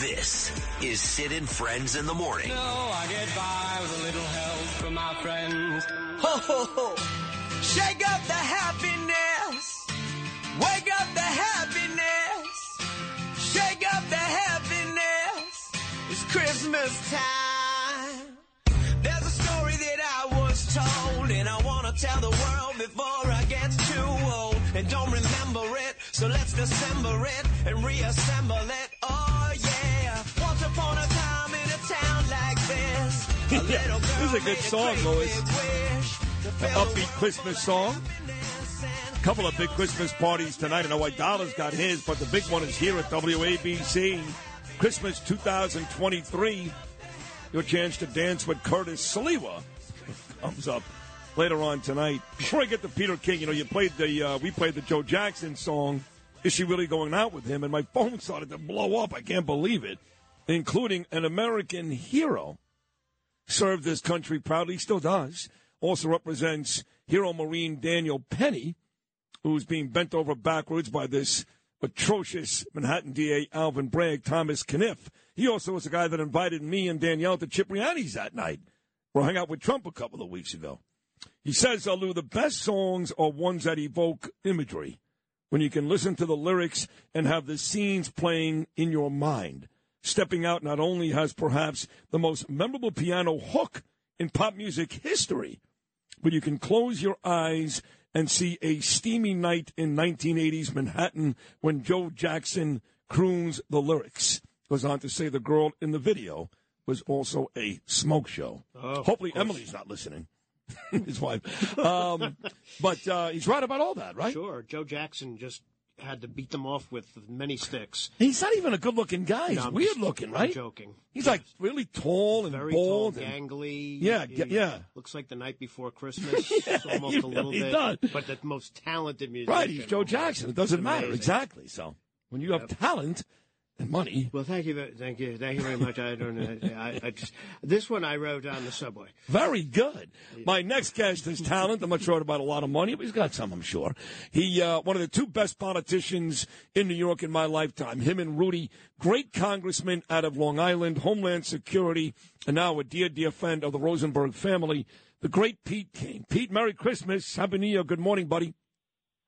This is Sid and Friends in the Morning. No, I get by with a little help from my friends. Ho, ho, ho. Shake up the happiness. Wake up the happiness. Shake up the happiness. It's Christmas time. There's a story that I was told, and I want to tell the world before I get too old. And don't remember it, so let's dissemble it and reassemble it. Yeah, this is a good song, Louis. An upbeat Christmas song. A couple of big Christmas parties tonight. I know why Dollar's got his, but the big one is here at WABC. Christmas 2023. Your chance to dance with Curtis Sliwa comes up later on tonight. Before I get to Peter King, you know, you played the uh, we played the Joe Jackson song. Is she really going out with him? And my phone started to blow up. I can't believe it, including an American hero served this country proudly, still does. Also represents Hero Marine Daniel Penny, who's being bent over backwards by this atrocious Manhattan DA Alvin Bragg, Thomas Kniff. He also was the guy that invited me and Danielle to Cipriani's that night. We hung out with Trump a couple of weeks ago. He says, Lou, the best songs are ones that evoke imagery, when you can listen to the lyrics and have the scenes playing in your mind. Stepping Out not only has perhaps the most memorable piano hook in pop music history, but you can close your eyes and see a steamy night in 1980s Manhattan when Joe Jackson croons the lyrics. Goes on to say the girl in the video was also a smoke show. Oh, Hopefully Emily's not listening. His wife. Um, but uh, he's right about all that, right? Sure. Joe Jackson just had to beat them off with many sticks. He's not even a good looking guy. He's No, weird just- looking, I'm right? joking. He's like really tall and Very bald. tall, and- gangly. Yeah, He yeah. Looks like the night before Christmas. almost he a little really bit. does. But the most talented musician. Right, he's Joe Jackson. It doesn't matter. amazing. Exactly. So when you have talent and money, Well, thank you, thank you, thank you very much. I don't know. I, I just, this one I wrote on the subway. very good. My next guest is talent. I'm not sure about a lot of money, but he's got some, I'm sure. He, uh, one of the two best politicians in New York in my lifetime. Him and Rudy, great congressman out of Long Island, Homeland Security, and now a dear, dear friend of the Rosenberg family, the great Pete King. Pete, Merry Christmas. Happy New Year. Good morning, buddy.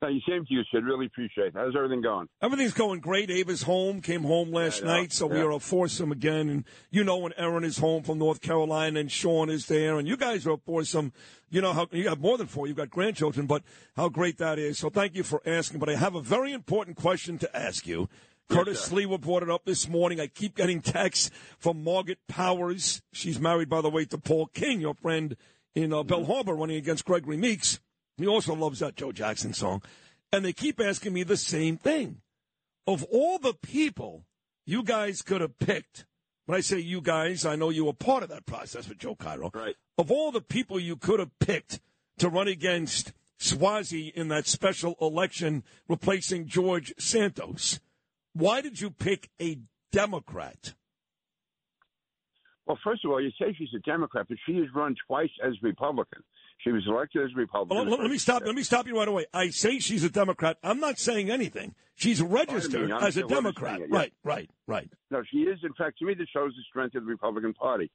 Thank you. Same to you, Sid. Really appreciate it. How's everything going? Everything's going great. Ava's home, came home last Yeah, yeah, night, so we are a foursome again. And you know when Aaron is home from North Carolina and Sean is there, and you guys are a foursome. You know how you got more than four. You've got grandchildren, but how great that is. So thank you for asking. But I have a very important question to ask you. Curtis sir. Sliwa brought it up this morning. I keep getting texts from Margaret Powers. She's married, by the way, to Paul King, your friend in uh, Belle Harbor, running against Gregory Meeks. He also loves that Joe Jackson song. And they keep asking me the same thing. Of all the people you guys could have picked, when I say you guys, I know you were part of that process with Joe Cairo. Right. Of all the people you could have picked to run against Suozzi in that special election replacing George Santos, why did you pick a Democrat? Well, first of all, you say she's a Democrat, but she has run twice as Republican. She was elected as a Republican. Oh, well, let, let me stop. Let me stop you right away. I say she's a Democrat. I'm not saying anything. She's registered as a sure what you're Democrat. saying, yeah. Right, right, right. No, she is. In fact, to me, this shows the strength of the Republican Party.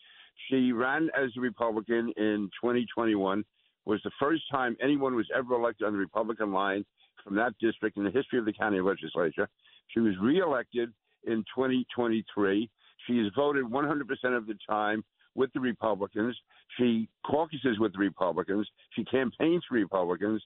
She ran as a Republican in 2021. Was the first time anyone was ever elected on the Republican line from that district in the history of the county legislature. She was reelected in 2023. She is voted 100% of the time with the Republicans. She caucuses with the Republicans. She campaigns for Republicans.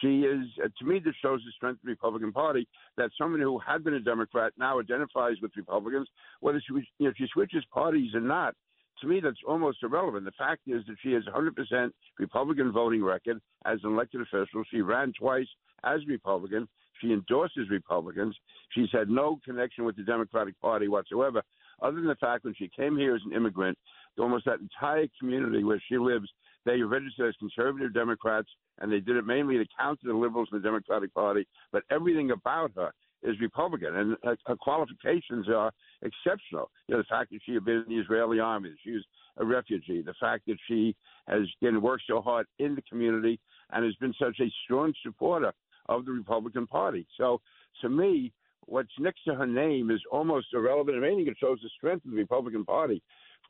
She is, uh, to me, this shows the strength of the Republican Party that someone who had been a Democrat now identifies with Republicans, whether she, was- you know, she switches parties or not. To me, that's almost irrelevant. The fact is that she has 100% Republican voting record as an elected official. She ran twice as Republican. She endorses Republicans. She's had no connection with the Democratic Party whatsoever, other than the fact when she came here as an immigrant, almost that entire community where she lives, they registered as conservative Democrats, and they did it mainly to counter the liberals in the Democratic Party. But everything about her is Republican, and her, her qualifications are exceptional. You know, the fact that she had been in the Israeli army, that she was a refugee, the fact that she has again worked so hard in the community and has been such a strong supporter of the Republican Party. So, to me, what's next to her name is almost irrelevant. If anything, it shows the strength of the Republican Party.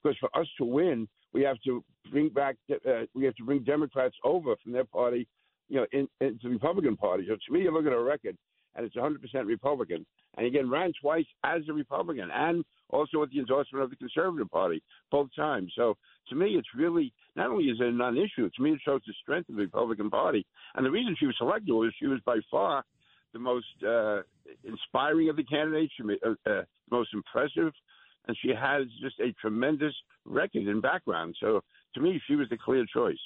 Because for us to win, we have to bring back, uh, we have to bring Democrats over from their party, you know, in, into the Republican Party. So to me, you look at her record, and it's 100% Republican. And again, ran twice as a Republican, and also with the endorsement of the Conservative Party both times. So to me, it's really not only is it a non-issue. To me, it shows the strength of the Republican Party. And the reason she was selected was she was by far the most uh, inspiring of the candidates, uh, uh, most impressive, and she has just a tremendous record and background. So to me, she was the clear choice.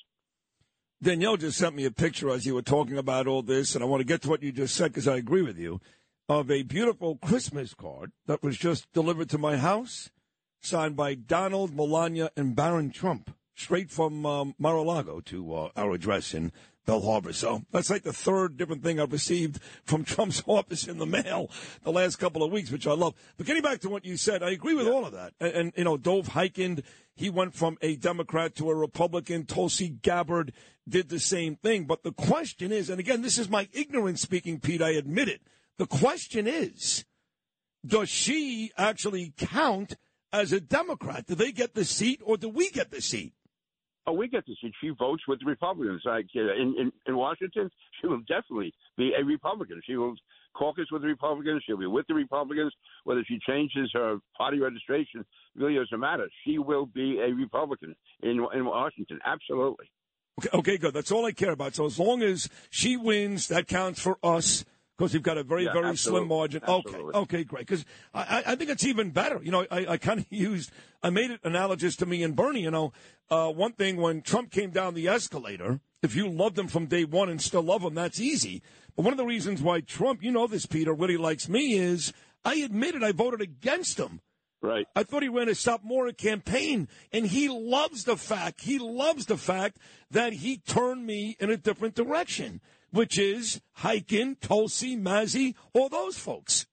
Danielle just sent me a picture as you were talking about all this, and I want to get to what you just said because I agree with you, of a beautiful Christmas card that was just delivered to my house, signed by Donald, Melania, and Barron Trump, straight from um, Mar-a-Lago to uh, our address in Belle Harbor. So that's like the third different thing I've received from Trump's office in the mail the last couple of weeks, which I love. But getting back to what you said, I agree with yeah. all of that. And, and, you know, Dov Hikind, he went from a Democrat to a Republican. Tulsi Gabbard did the same thing. But the question is, and again, this is my ignorance speaking, Pete, I admit it. The question is, does she actually count as a Democrat? Do they get the seat or do we get the seat? Oh, we get to see. She votes with the Republicans. Like uh, in, in in Washington, she will definitely be a Republican. She will caucus with the Republicans. She'll be with the Republicans. Whether she changes her party registration really doesn't matter. She will be a Republican in in Washington. Absolutely. Okay, okay, good. That's all I care about. So as long as she wins, that counts for us because you've got a very, yeah, very absolutely. slim margin. Absolutely. Okay, okay, great. Because I, I think it's even better. You know, I, I kind of used, I made it analogous to me and Bernie. You know, uh, one thing when Trump came down the escalator, if you loved him from day one and still love him, that's easy. But one of the reasons why Trump, you know this, Peter, really likes me is I admitted I voted against him. Right. I thought he ran a stop more campaign, and he loves the fact, he loves the fact that he turned me in a different direction which is Hikind, Tulsi, Massey, all those folks.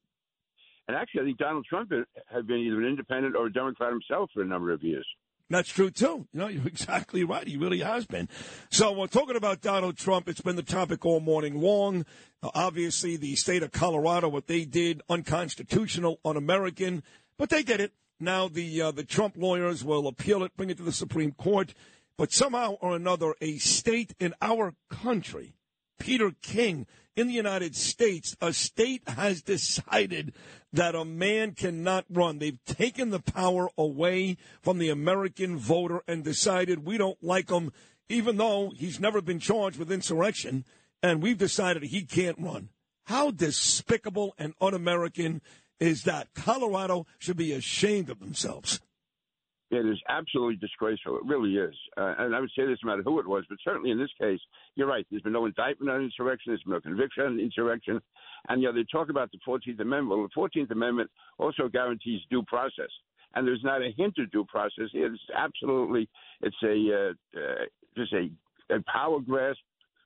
And actually, I think Donald Trump had been either an independent or a Democrat himself for a number of years. That's true too. You know, you're exactly right. He really has been. So we're talking about Donald Trump. It's been the topic all morning long. Uh, obviously, the state of Colorado, what they did, unconstitutional, un-American, but they did it. Now the uh, the Trump lawyers will appeal it, bring it to the Supreme Court. But somehow or another, a state in our country Peter King in the United States, a state has decided that a man cannot run. They've taken the power away from the American voter and decided we don't like him, even though he's never been charged with insurrection, and we've decided he can't run. How despicable and un American is that? Colorado should be ashamed of themselves. It is absolutely disgraceful. It really is. Uh, and I would say this no matter who it was, but certainly in this case, you're right. There's been no indictment on insurrection. There's been no conviction on insurrection. And, you know, they talk about the 14th Amendment. Well, the 14th Amendment also guarantees due process. And there's not a hint of due process. It's absolutely, it's a, uh, uh, just a, a power grasp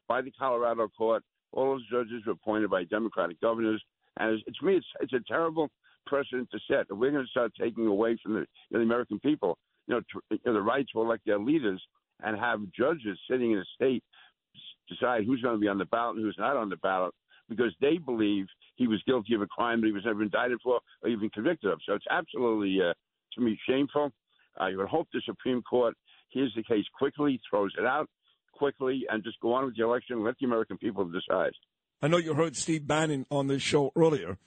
by the Colorado court. All those judges were appointed by Democratic governors. And it's, to me, it's, it's a terrible precedent to set. If we're going to start taking away from the, you know, the American people, you know, tr- you know, the right to elect their leaders and have judges sitting in a state decide who's going to be on the ballot and who's not on the ballot because they believe he was guilty of a crime that he was never indicted for or even convicted of. So it's absolutely, uh, to me, shameful. I would hope the Supreme Court hears the case quickly, throws it out quickly, and just go on with the election and let the American people decide. I know you heard Steve Bannon on this show earlier.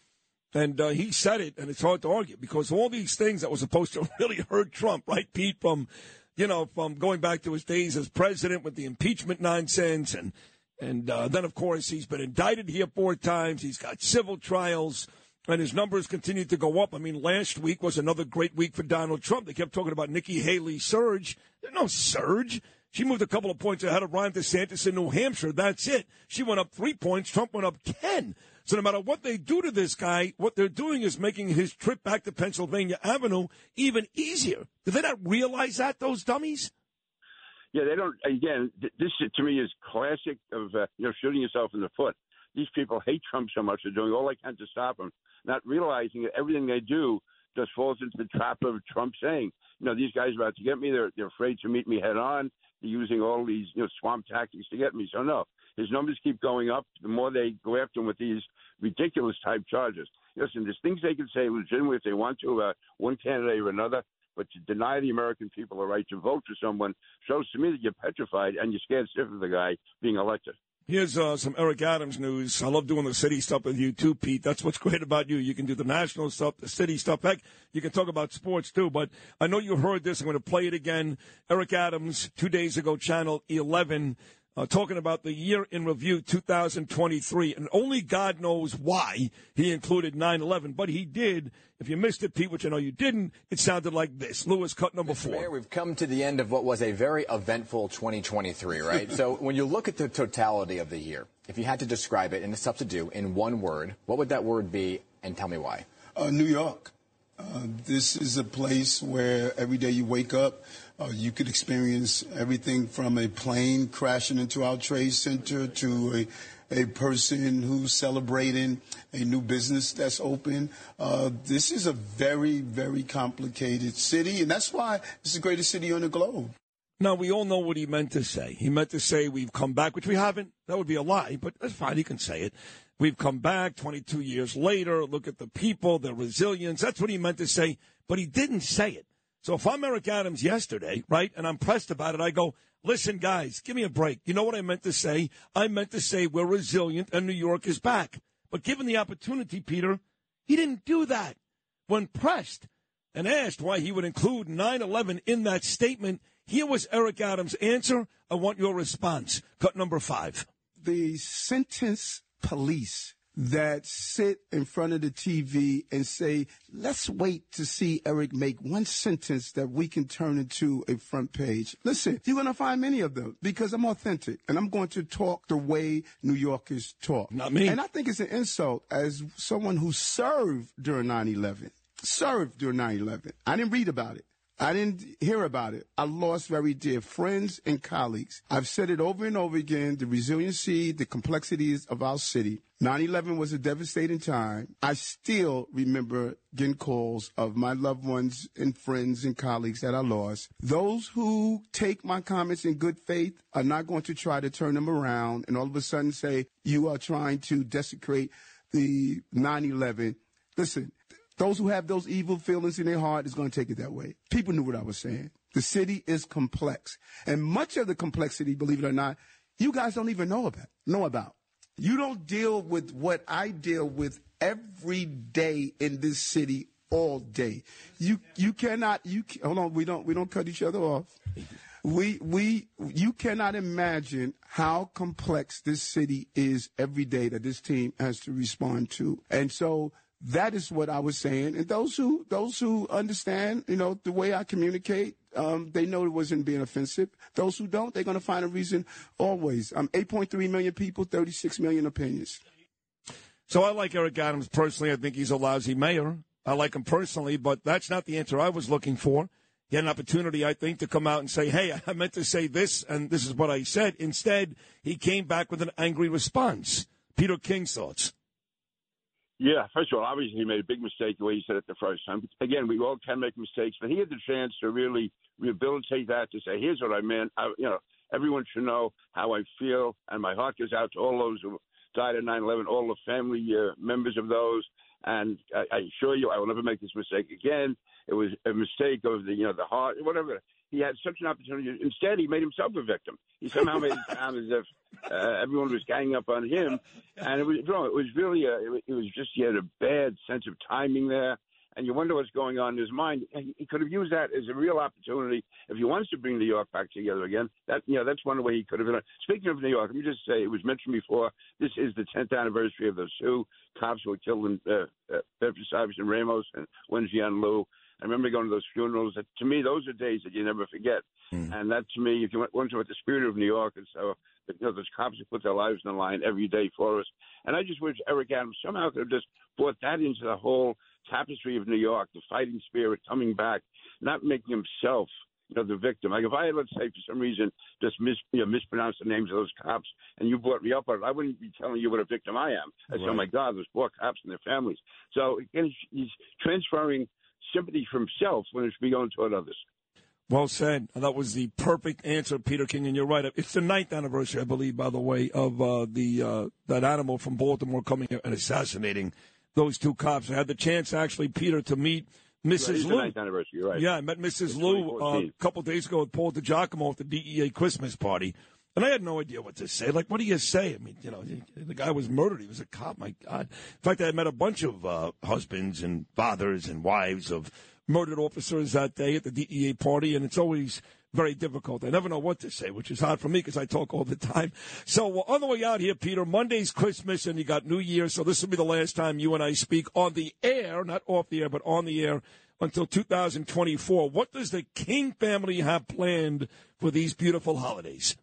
And uh, he said it, and it's hard to argue because all these things that were supposed to really hurt Trump, right, Pete, from you know, from going back to his days as president with the impeachment nonsense, and and uh, then of course he's been indicted here four times. He's got civil trials, and his numbers continue to go up. I mean, last week was another great week for Donald Trump. They kept talking about Nikki Haley's surge. There's no surge. She moved a couple of points ahead of Ron DeSantis in New Hampshire. That's it. She went up three points. Trump went up ten. So no matter what they do to this guy, what they're doing is making his trip back to Pennsylvania Avenue even easier. Do they not realize that, those dummies? Yeah, they don't. Again, this to me is classic of uh, you know shooting yourself in the foot. These people hate Trump so much; they're doing all they can to stop him, not realizing that everything they do just falls into the trap of Trump saying, you know, these guys are about to get me. They're they're afraid to meet me head on. They're using all these you know swamp tactics to get me. So no, his numbers keep going up. The more they go after him with these ridiculous type charges. Listen, there's things they can say legitimately if they want to about one candidate or another, but to deny the American people the right to vote for someone shows to me that you're petrified and you're scared stiff of the guy being elected. Here's uh, some Eric Adams news. I love doing the city stuff with you too, Pete. That's what's great about you. You can do the national stuff, the city stuff. Heck, you can talk about sports too. But I know you heard this. I'm going to play it again. Eric Adams, two days ago, Channel 11, uh, talking about the year in review 2023. And only God knows why he included 9 11, but he did. If you missed it, Pete, which I know you didn't, it sounded like this. Lewis, cut number four. Mayor, we've come to the end of what was a very eventful 2023, right? so when you look at the totality of the year, if you had to describe it, and it's tough to do, in one word, what would that word be, and tell me why? Uh, New York. Uh, this is a place where every day you wake up, uh, you could experience everything from a plane crashing into our trade center to a a person who's celebrating a new business that's open. Uh, this is a very, very complicated city, and that's why it's the greatest city on the globe. Now, we all know what he meant to say. He meant to say we've come back, which we haven't. That would be a lie, but that's fine. He can say it. We've come back 22 years later. Look at the people, their resilience. That's what he meant to say, but he didn't say it. So if I'm Eric Adams yesterday, right, and I'm pressed about it, I go, listen, guys, give me a break. You know what I meant to say? I meant to say we're resilient and New York is back. But given the opportunity, Peter, he didn't do that. When pressed and asked why he would include 9 11 in that statement, here was Eric Adams' answer. I want your response. Cut number five. The sentence police that sit in front of the TV and say, let's wait to see Eric make one sentence that we can turn into a front page. Listen, you're going to find many of them because I'm authentic and I'm going to talk the way New Yorkers talk. Not me. And I think it's an insult as someone who served during 9-11. Served during 9-11. I didn't read about it. I didn't hear about it. I lost very dear friends and colleagues. I've said it over and over again the resiliency, the complexities of our city. 9 11 was a devastating time. I still remember getting calls of my loved ones and friends and colleagues that I lost. Those who take my comments in good faith are not going to try to turn them around and all of a sudden say, you are trying to desecrate the 9 11. Listen, those who have those evil feelings in their heart is going to take it that way. People knew what I was saying. The city is complex. And much of the complexity, believe it or not, you guys don't even know about. Know about. You don't deal with what I deal with every day in this city all day. You you cannot you hold on, we don't we don't cut each other off. We we you cannot imagine how complex this city is every day that this team has to respond to. And so that is what I was saying. And those who those who understand, you know, the way I communicate, um, they know it wasn't being offensive. Those who don't, they're going to find a reason always. Um, 8.3 million people, 36 million opinions. So I like Eric Adams personally. I think he's a lousy mayor. I like him personally, but that's not the answer I was looking for. He had an opportunity, I think, to come out and say, hey, I meant to say this, and this is what I said. Instead, he came back with an angry response. Peter King's thoughts. Yeah, first of all, obviously he made a big mistake the way he said it the first time. Again, we all can make mistakes, but he had the chance to really rehabilitate that to say, "Here's what I meant." I, you know, everyone should know how I feel, and my heart goes out to all those who died at 9/11, all the family uh, members of those. And I, I assure you, I will never make this mistake again. It was a mistake of the, you know, the heart, whatever. He had such an opportunity. Instead, he made himself a victim. He somehow made it sound as if uh, everyone was ganging up on him, and it was wrong. It was really, a, it, was just he had a bad sense of timing there and you wonder what's going on in his mind. He could have used that as a real opportunity if he wants to bring New York back together again. That you know, that's one way he could have. Been. Speaking of New York, let me just say it was mentioned before. This is the 10th anniversary of those two cops who were killed in uh, uh, Bedford Stuyvesant Ramos and Wenjian Liu. I remember going to those funerals. To me, those are days that you never forget. Mm. And that, to me, if you wonder what the spirit of New York is, so you know, those cops who put their lives on the line every day for us. And I just wish Eric Adams somehow could have just brought that into the whole tapestry of New York, the fighting spirit coming back, not making himself you know, the victim. Like if I had, let's say, for some reason, just mis, you know, mispronounced the names of those cops, and you brought me up on it, I wouldn't be telling you what a victim I am. I say, oh my God, those poor cops and their families. So again, he's transferring sympathy for himself when it's should be going toward others. Well said. That was the perfect answer, Peter King, and you're right. It's the ninth anniversary, I believe, by the way, of uh, the uh, that animal from Baltimore coming here and assassinating those two cops. I had the chance, actually, Peter, to meet Mrs. Right, Lou. ninth anniversary. You're right. Yeah, I met Mrs. It's Lou uh, a couple of days ago with Paul DiGiacomo at the DEA Christmas party. And I had no idea what to say. Like, what do you say? I mean, you know, the guy was murdered. He was a cop. My God. In fact, I met a bunch of uh, husbands and fathers and wives of murdered officers that day at the DEA party, and it's always very difficult. I never know what to say, which is hard for me because I talk all the time. So uh, on the way out here, Peter, Monday's Christmas, and you got New Year, so this will be the last time you and I speak on the air, not off the air, but on the air until 2024. What does the King family have planned for these beautiful holidays?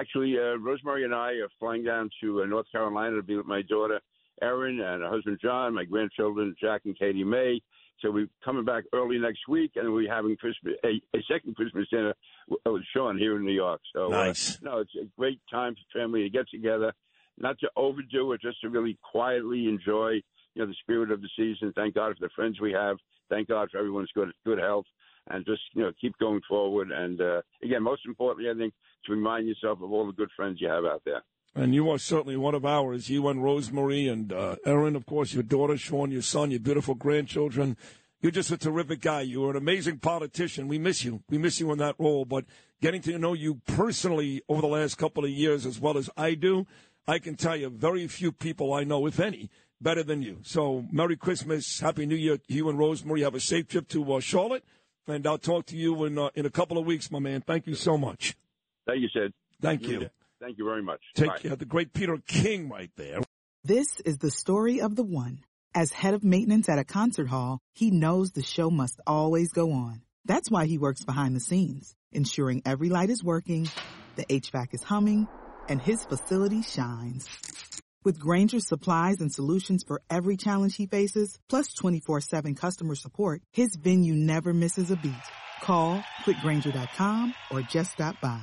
Actually, uh, Rosemary and I are flying down to uh, North Carolina to be with my daughter Erin and her husband John, my grandchildren Jack and Katie May. So we're coming back early next week, and we're having Christmas a, a second Christmas dinner with Sean here in New York. So Nice. Uh, no, it's a great time for family to get together, not to overdo it, just to really quietly enjoy, you know, the spirit of the season. Thank God for the friends we have. Thank God for everyone's good good health, and just you know keep going forward. And uh, again, most importantly, I think to remind yourself of all the good friends you have out there. And you are certainly one of ours. You and Rosemary and uh, Erin, of course, your daughter, Sean, your son, your beautiful grandchildren. You're just a terrific guy. You are an amazing politician. We miss you. We miss you in that role. But getting to know you personally over the last couple of years, as well as I do, I can tell you very few people I know, if any, better than you. So, Merry Christmas, Happy New Year, you and Rosemary. Have a safe trip to uh, Charlotte, and I'll talk to you in uh, in a couple of weeks, my man. Thank you so much. Thank you, Sid. Thank you. Thank you very much. Take Bye. care. The great Peter King, right there. This is the story of the one. As head of maintenance at a concert hall, he knows the show must always go on. That's why he works behind the scenes, ensuring every light is working, the HVAC is humming, and his facility shines. With Grainger's supplies and solutions for every challenge he faces, plus 24-7 customer support, his venue never misses a beat. Call click grainger.com or just stop by.